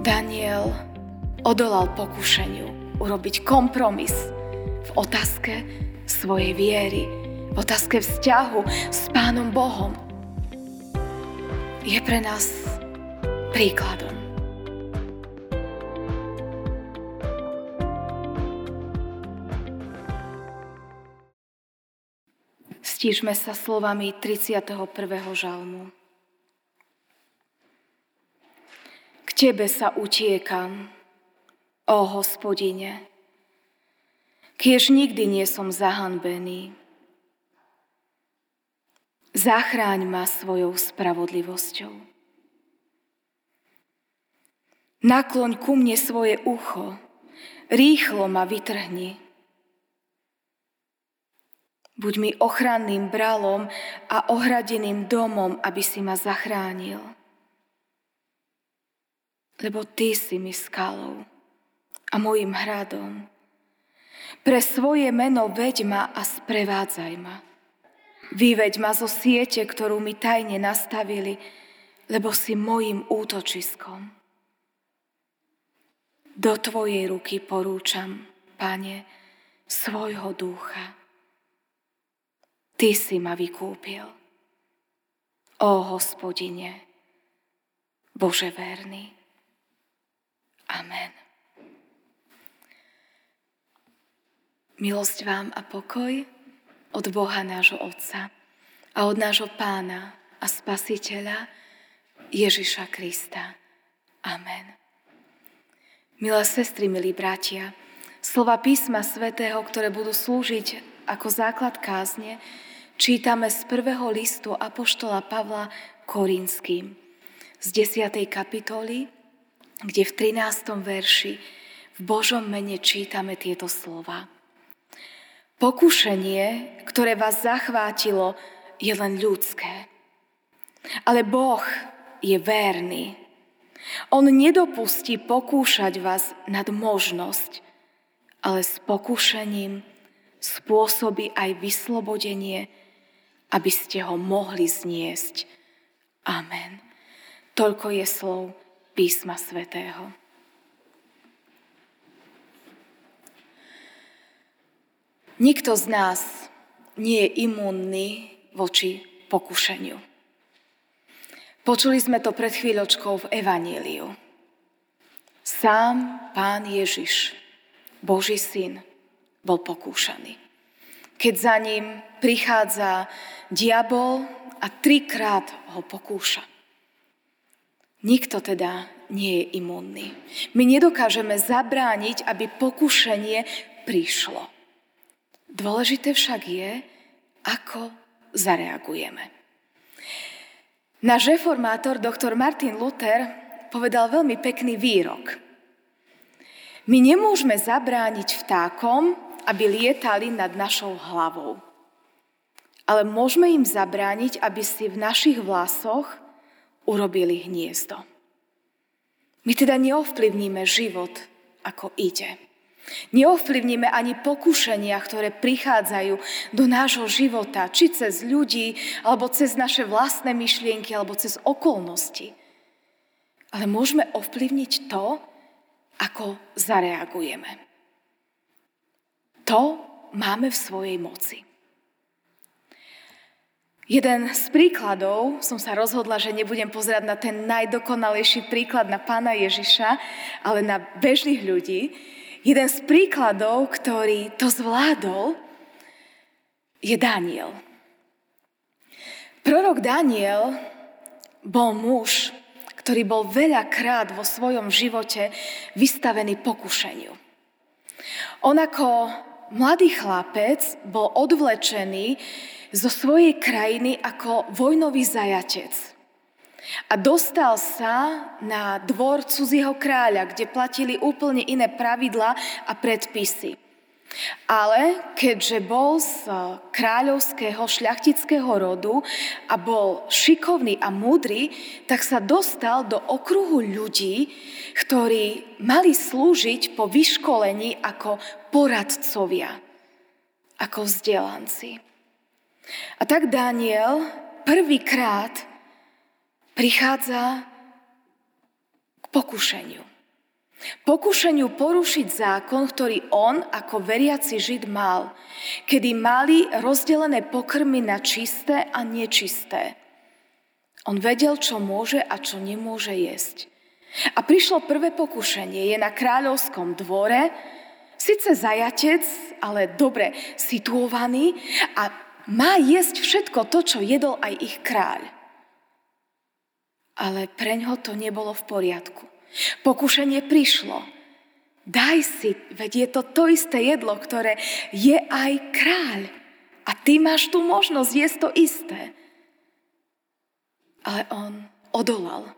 Daniel odolal pokušeniu urobiť kompromis v otázke svojej viery, v otázke vzťahu s Pánom Bohom. Je pre nás príkladom. Stížme sa slovami 31. žalmu. Tebe sa utiekam, ó hospodine, kiež nikdy nie som zahanbený. Zachráň ma svojou spravodlivosťou. Nakloň ku mne svoje ucho, rýchlo ma vytrhni. Buď mi ochranným bralom a ohradeným domom, aby si ma zachránil lebo Ty si mi skalou a mojim hradom. Pre svoje meno veď ma a sprevádzaj ma. Vyveď ma zo siete, ktorú mi tajne nastavili, lebo si mojim útočiskom. Do Tvojej ruky porúčam, Pane, svojho ducha. Ty si ma vykúpil. Ó hospodine, Bože verný. Amen. Milosť vám a pokoj od Boha nášho Otca a od nášho Pána a Spasiteľa Ježiša Krista. Amen. Milé sestry, milí bratia, slova písma svätého, ktoré budú slúžiť ako základ kázne, čítame z prvého listu Apoštola Pavla Korinským z 10. kapitoly kde v 13. verši v Božom mene čítame tieto slova. Pokušenie, ktoré vás zachvátilo, je len ľudské. Ale Boh je verný. On nedopustí pokúšať vás nad možnosť, ale s pokúšením spôsobí aj vyslobodenie, aby ste ho mohli zniesť. Amen. Toľko je slov písma svätého. Nikto z nás nie je imunný voči pokušeniu. Počuli sme to pred chvíľočkou v Evaníliu. Sám pán Ježiš, Boží syn, bol pokúšaný. Keď za ním prichádza diabol a trikrát ho pokúša. Nikto teda nie je imunný. My nedokážeme zabrániť, aby pokušenie prišlo. Dôležité však je, ako zareagujeme. Náš reformátor, doktor Martin Luther, povedal veľmi pekný výrok. My nemôžeme zabrániť vtákom, aby lietali nad našou hlavou. Ale môžeme im zabrániť, aby si v našich vlasoch urobili hniezdo. My teda neovplyvníme život, ako ide. Neovplyvníme ani pokušenia, ktoré prichádzajú do nášho života, či cez ľudí, alebo cez naše vlastné myšlienky, alebo cez okolnosti. Ale môžeme ovplyvniť to, ako zareagujeme. To máme v svojej moci. Jeden z príkladov, som sa rozhodla, že nebudem pozerať na ten najdokonalejší príklad na pána Ježiša, ale na bežných ľudí. Jeden z príkladov, ktorý to zvládol, je Daniel. Prorok Daniel bol muž, ktorý bol veľakrát vo svojom živote vystavený pokušeniu. On ako mladý chlapec bol odvlečený zo svojej krajiny ako vojnový zajatec. A dostal sa na dvor cudzieho kráľa, kde platili úplne iné pravidla a predpisy. Ale keďže bol z kráľovského šľachtického rodu a bol šikovný a múdry, tak sa dostal do okruhu ľudí, ktorí mali slúžiť po vyškolení ako poradcovia, ako vzdelanci. A tak Daniel prvýkrát prichádza k pokušeniu. Pokušeniu porušiť zákon, ktorý on ako veriaci Žid mal, kedy mali rozdelené pokrmy na čisté a nečisté. On vedel, čo môže a čo nemôže jesť. A prišlo prvé pokušenie. Je na kráľovskom dvore, síce zajatec, ale dobre situovaný a má jesť všetko to, čo jedol aj ich kráľ. Ale pre ňo to nebolo v poriadku. Pokušenie prišlo. Daj si, veď je to to isté jedlo, ktoré je aj kráľ. A ty máš tú možnosť jesť to isté. Ale on odolal.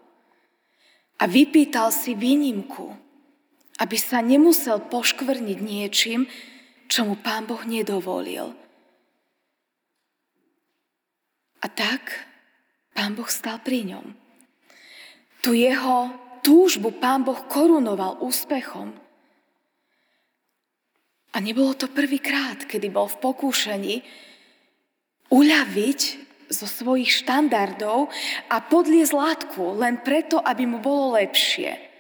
A vypýtal si výnimku, aby sa nemusel poškvrniť niečím, čo mu pán Boh nedovolil. A tak pán Boh stal pri ňom. Tu jeho túžbu pán Boh korunoval úspechom. A nebolo to prvýkrát, kedy bol v pokúšení uľaviť zo svojich štandardov a podliezť látku len preto, aby mu bolo lepšie.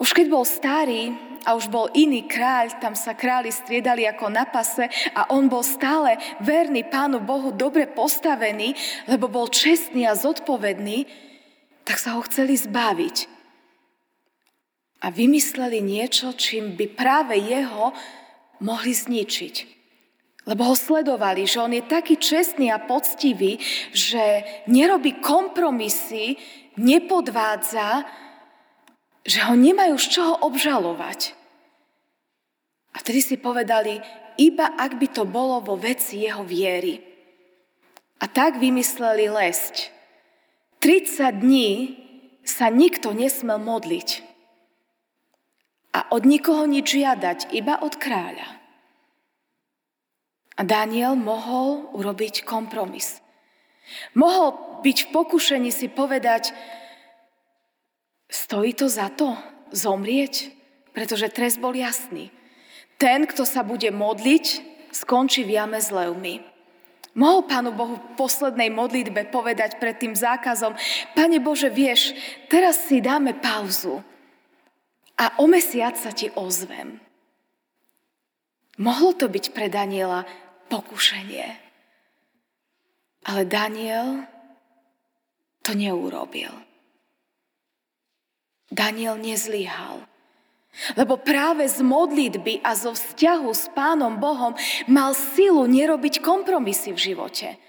Už keď bol starý a už bol iný kráľ, tam sa králi striedali ako na pase a on bol stále verný Pánu Bohu, dobre postavený, lebo bol čestný a zodpovedný, tak sa ho chceli zbaviť. A vymysleli niečo, čím by práve jeho mohli zničiť. Lebo ho sledovali, že on je taký čestný a poctivý, že nerobí kompromisy, nepodvádza, že ho nemajú z čoho obžalovať. A vtedy si povedali, iba ak by to bolo vo veci jeho viery. A tak vymysleli lesť. 30 dní sa nikto nesmel modliť. A od nikoho nič žiadať, iba od kráľa. A Daniel mohol urobiť kompromis. Mohol byť v pokušení si povedať, stojí to za to zomrieť, pretože trest bol jasný. Ten, kto sa bude modliť, skončí v jame s levmi. Mohol Pánu Bohu v poslednej modlitbe povedať pred tým zákazom, Pane Bože, vieš, teraz si dáme pauzu a o mesiac sa ti ozvem. Mohlo to byť pre Daniela pokušenie. Ale Daniel to neurobil. Daniel nezlyhal. Lebo práve z modlitby a zo vzťahu s Pánom Bohom mal silu nerobiť kompromisy v živote.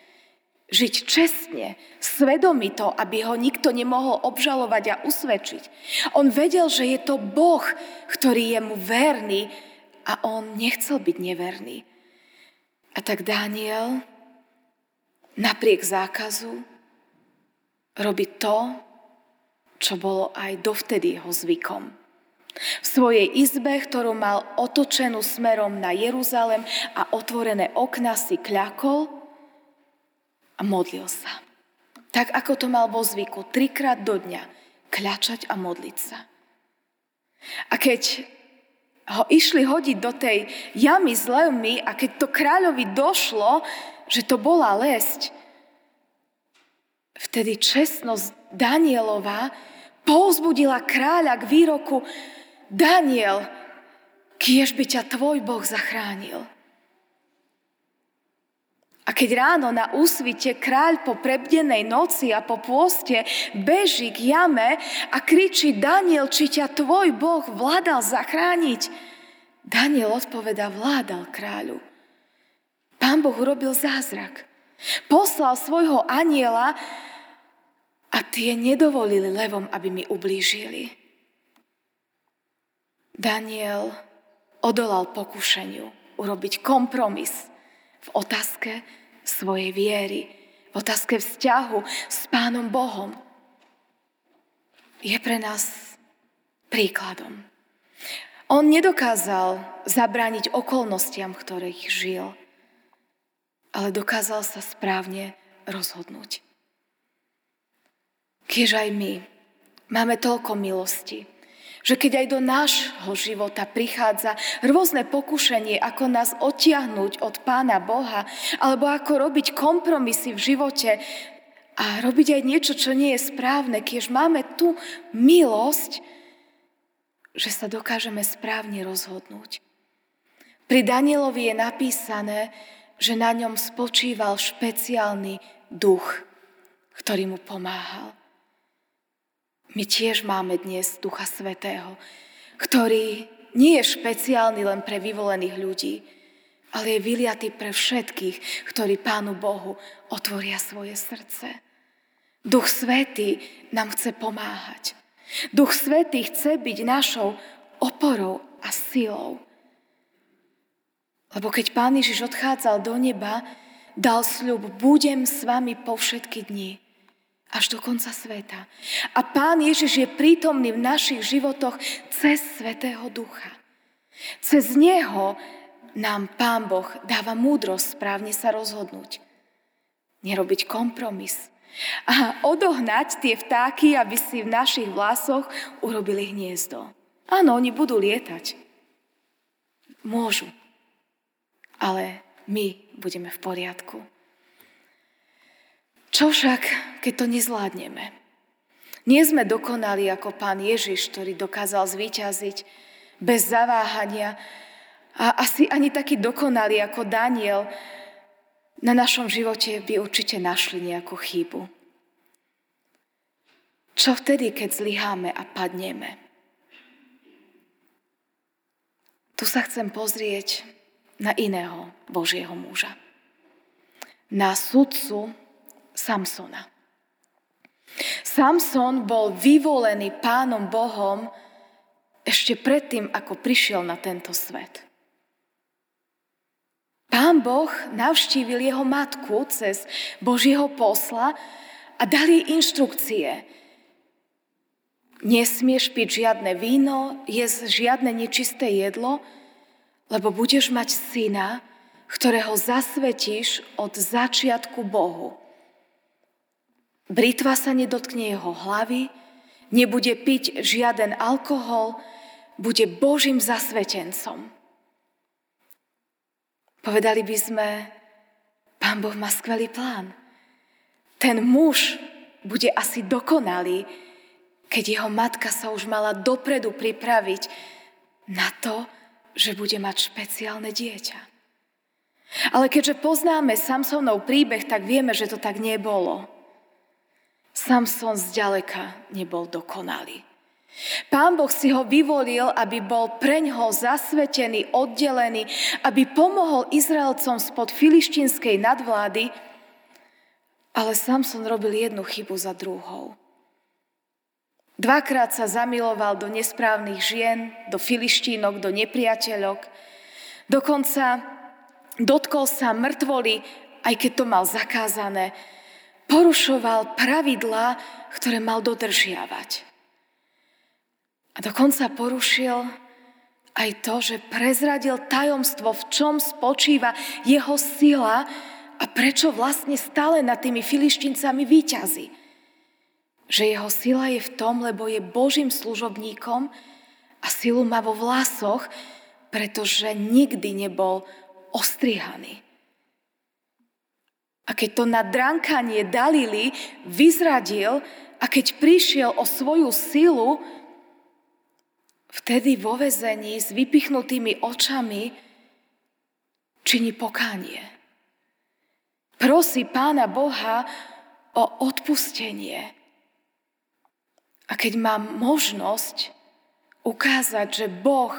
Žiť čestne, svedomito, aby ho nikto nemohol obžalovať a usvedčiť. On vedel, že je to Boh, ktorý je mu verný a on nechcel byť neverný. A tak Daniel napriek zákazu robí to, čo bolo aj dovtedy jeho zvykom. V svojej izbe, ktorú mal otočenú smerom na Jeruzalem a otvorené okna si kľakol a modlil sa. Tak ako to mal vo zvyku, trikrát do dňa kľačať a modliť sa. A keď ho išli hodiť do tej jamy s levmi a keď to kráľovi došlo, že to bola lesť, vtedy čestnosť Danielova povzbudila kráľa k výroku Daniel, kiež by ťa tvoj Boh zachránil. A keď ráno na úsvite kráľ po prebdenej noci a po pôste beží k jame a kričí Daniel, či ťa tvoj Boh vládal zachrániť, Daniel odpoveda, vládal kráľu. Pán Boh urobil zázrak. Poslal svojho aniela a tie nedovolili levom, aby mi ublížili. Daniel odolal pokušeniu urobiť kompromis v otázke svojej viery, v otázke vzťahu s Pánom Bohom. Je pre nás príkladom. On nedokázal zabrániť okolnostiam, ktorých žil, ale dokázal sa správne rozhodnúť. Kiež aj my máme toľko milosti, že keď aj do nášho života prichádza rôzne pokušenie, ako nás odtiahnuť od Pána Boha, alebo ako robiť kompromisy v živote a robiť aj niečo, čo nie je správne, keď máme tú milosť, že sa dokážeme správne rozhodnúť. Pri Danielovi je napísané, že na ňom spočíval špeciálny duch, ktorý mu pomáhal. My tiež máme dnes Ducha Svetého, ktorý nie je špeciálny len pre vyvolených ľudí, ale je vyliatý pre všetkých, ktorí Pánu Bohu otvoria svoje srdce. Duch Svetý nám chce pomáhať. Duch Svetý chce byť našou oporou a silou. Lebo keď Pán Ježiš odchádzal do neba, dal sľub, budem s vami po všetky dni, až do konca sveta. A Pán Ježiš je prítomný v našich životoch cez Svetého Ducha. Cez Neho nám Pán Boh dáva múdrosť správne sa rozhodnúť. Nerobiť kompromis, a odohnať tie vtáky, aby si v našich vlasoch urobili hniezdo. Áno, oni budú lietať. Môžu. Ale my budeme v poriadku. Čo však, keď to nezvládneme? Nie sme dokonali ako pán Ježiš, ktorý dokázal zvíťaziť bez zaváhania a asi ani taký dokonalý ako Daniel, na našom živote by určite našli nejakú chybu. Čo vtedy, keď zlyháme a padneme? Tu sa chcem pozrieť na iného Božieho muža. Na sudcu Samsona. Samson bol vyvolený pánom Bohom ešte predtým, ako prišiel na tento svet. Pán Boh navštívil jeho matku cez Božieho posla a dal jej inštrukcie. Nesmieš piť žiadne víno, jesť žiadne nečisté jedlo, lebo budeš mať syna, ktorého zasvetíš od začiatku Bohu. Britva sa nedotkne jeho hlavy, nebude piť žiaden alkohol, bude Božím zasvetencom. Povedali by sme, pán Boh má skvelý plán. Ten muž bude asi dokonalý, keď jeho matka sa už mala dopredu pripraviť na to, že bude mať špeciálne dieťa. Ale keďže poznáme Samsonov príbeh, tak vieme, že to tak nebolo. Samson zďaleka nebol dokonalý. Pán Boh si ho vyvolil, aby bol preňho zasvetený, oddelený, aby pomohol Izraelcom spod filištinskej nadvlády, ale Samson robil jednu chybu za druhou. Dvakrát sa zamiloval do nesprávnych žien, do filištínok, do nepriateľok. Dokonca dotkol sa mŕtvoly, aj keď to mal zakázané. Porušoval pravidlá, ktoré mal dodržiavať. A dokonca porušil aj to, že prezradil tajomstvo, v čom spočíva jeho sila a prečo vlastne stále nad tými filištincami výťazí. Že jeho sila je v tom, lebo je Božím služobníkom a silu má vo vlasoch, pretože nikdy nebol ostrihaný. A keď to na drankanie Dalili vyzradil a keď prišiel o svoju silu, vtedy vo vezení s vypichnutými očami činí pokánie. Prosí Pána Boha o odpustenie. A keď mám možnosť ukázať, že Boh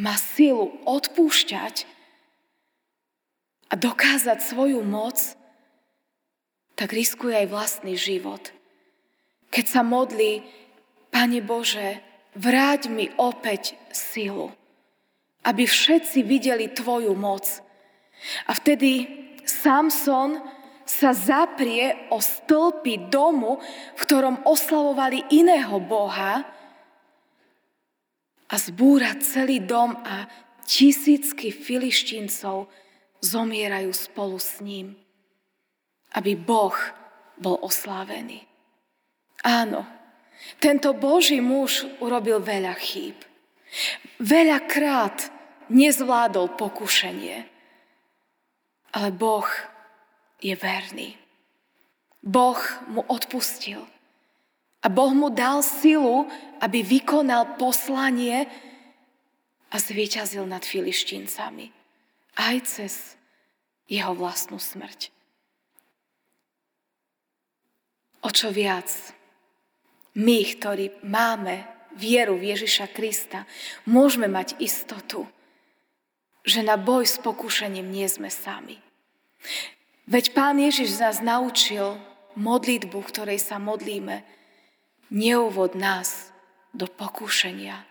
má silu odpúšťať a dokázať svoju moc, tak riskuje aj vlastný život. Keď sa modlí, Pane Bože, vráť mi opäť silu, aby všetci videli Tvoju moc. A vtedy Samson sa zaprie o stĺpy domu, v ktorom oslavovali iného Boha a zbúra celý dom a tisícky filištíncov zomierajú spolu s ním, aby Boh bol oslávený. Áno, tento Boží muž urobil veľa chýb. Veľakrát nezvládol pokušenie. Ale Boh je verný. Boh mu odpustil. A Boh mu dal silu, aby vykonal poslanie a zvíťazil nad filištíncami. Aj cez jeho vlastnú smrť. O čo viac my, ktorí máme vieru v Ježiša Krista, môžeme mať istotu, že na boj s pokušením nie sme sami. Veď Pán Ježiš nás naučil modlitbu, ktorej sa modlíme. Neuvod nás do pokušenia,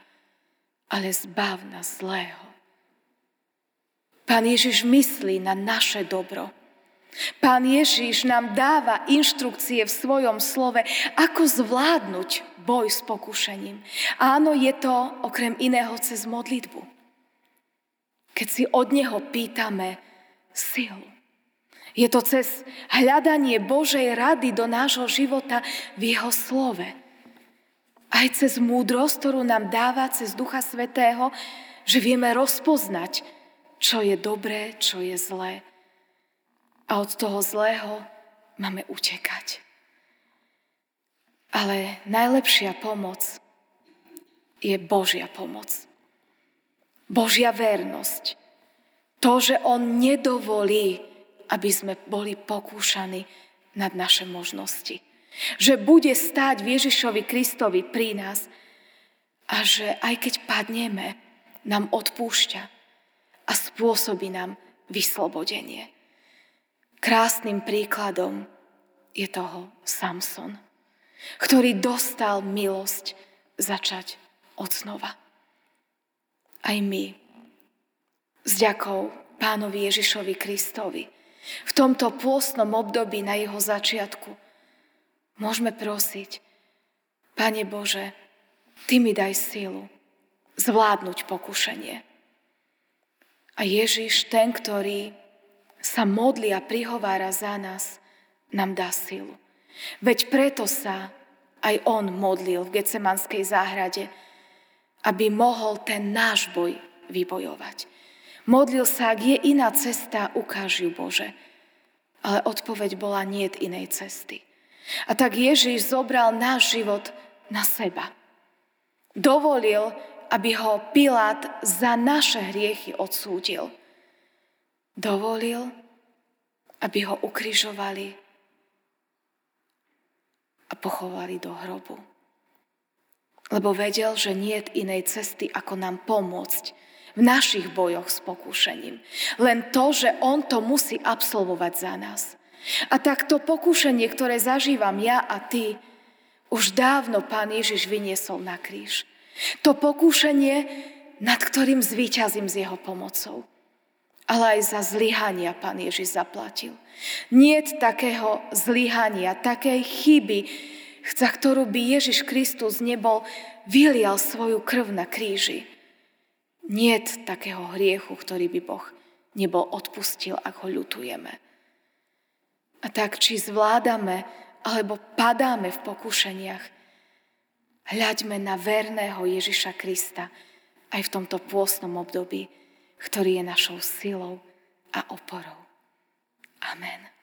ale zbav nás zlého. Pán Ježiš myslí na naše dobro. Pán Ježiš nám dáva inštrukcie v svojom slove, ako zvládnuť boj s pokušením. Áno, je to okrem iného cez modlitbu. Keď si od Neho pýtame silu. Je to cez hľadanie Božej rady do nášho života v Jeho slove. Aj cez múdrosť, ktorú nám dáva cez Ducha Svetého, že vieme rozpoznať, čo je dobré, čo je zlé a od toho zlého máme utekať. Ale najlepšia pomoc je Božia pomoc. Božia vernosť. To, že On nedovolí, aby sme boli pokúšaní nad naše možnosti. Že bude stáť Ježišovi Kristovi pri nás a že aj keď padneme, nám odpúšťa a spôsobí nám vyslobodenie. Krásnym príkladom je toho Samson, ktorý dostal milosť začať od znova. Aj my, s ďakou pánovi Ježišovi Kristovi, v tomto pôstnom období na jeho začiatku, môžeme prosiť, Pane Bože, Ty mi daj sílu zvládnuť pokušenie. A Ježiš, ten, ktorý sa modlí a prihovára za nás, nám dá silu. Veď preto sa aj on modlil v Gecemanskej záhrade, aby mohol ten náš boj vybojovať. Modlil sa, ak je iná cesta, ukáž ju Bože. Ale odpoveď bola nie inej cesty. A tak Ježíš zobral náš život na seba. Dovolil, aby ho Pilát za naše hriechy odsúdil dovolil, aby ho ukrižovali a pochovali do hrobu. Lebo vedel, že nie je inej cesty, ako nám pomôcť v našich bojoch s pokúšením. Len to, že on to musí absolvovať za nás. A tak to pokúšenie, ktoré zažívam ja a ty, už dávno Pán Ježiš vyniesol na kríž. To pokúšenie, nad ktorým zvíťazím s jeho pomocou ale aj za zlyhania pán Ježiš zaplatil. Nie takého zlyhania, takej chyby, za ktorú by Ježiš Kristus nebol vylial svoju krv na kríži. Nie takého hriechu, ktorý by Boh nebol odpustil, ak ho ľutujeme. A tak, či zvládame, alebo padáme v pokušeniach, hľaďme na verného Ježiša Krista aj v tomto pôstnom období, ktorý je našou silou a oporou. Amen.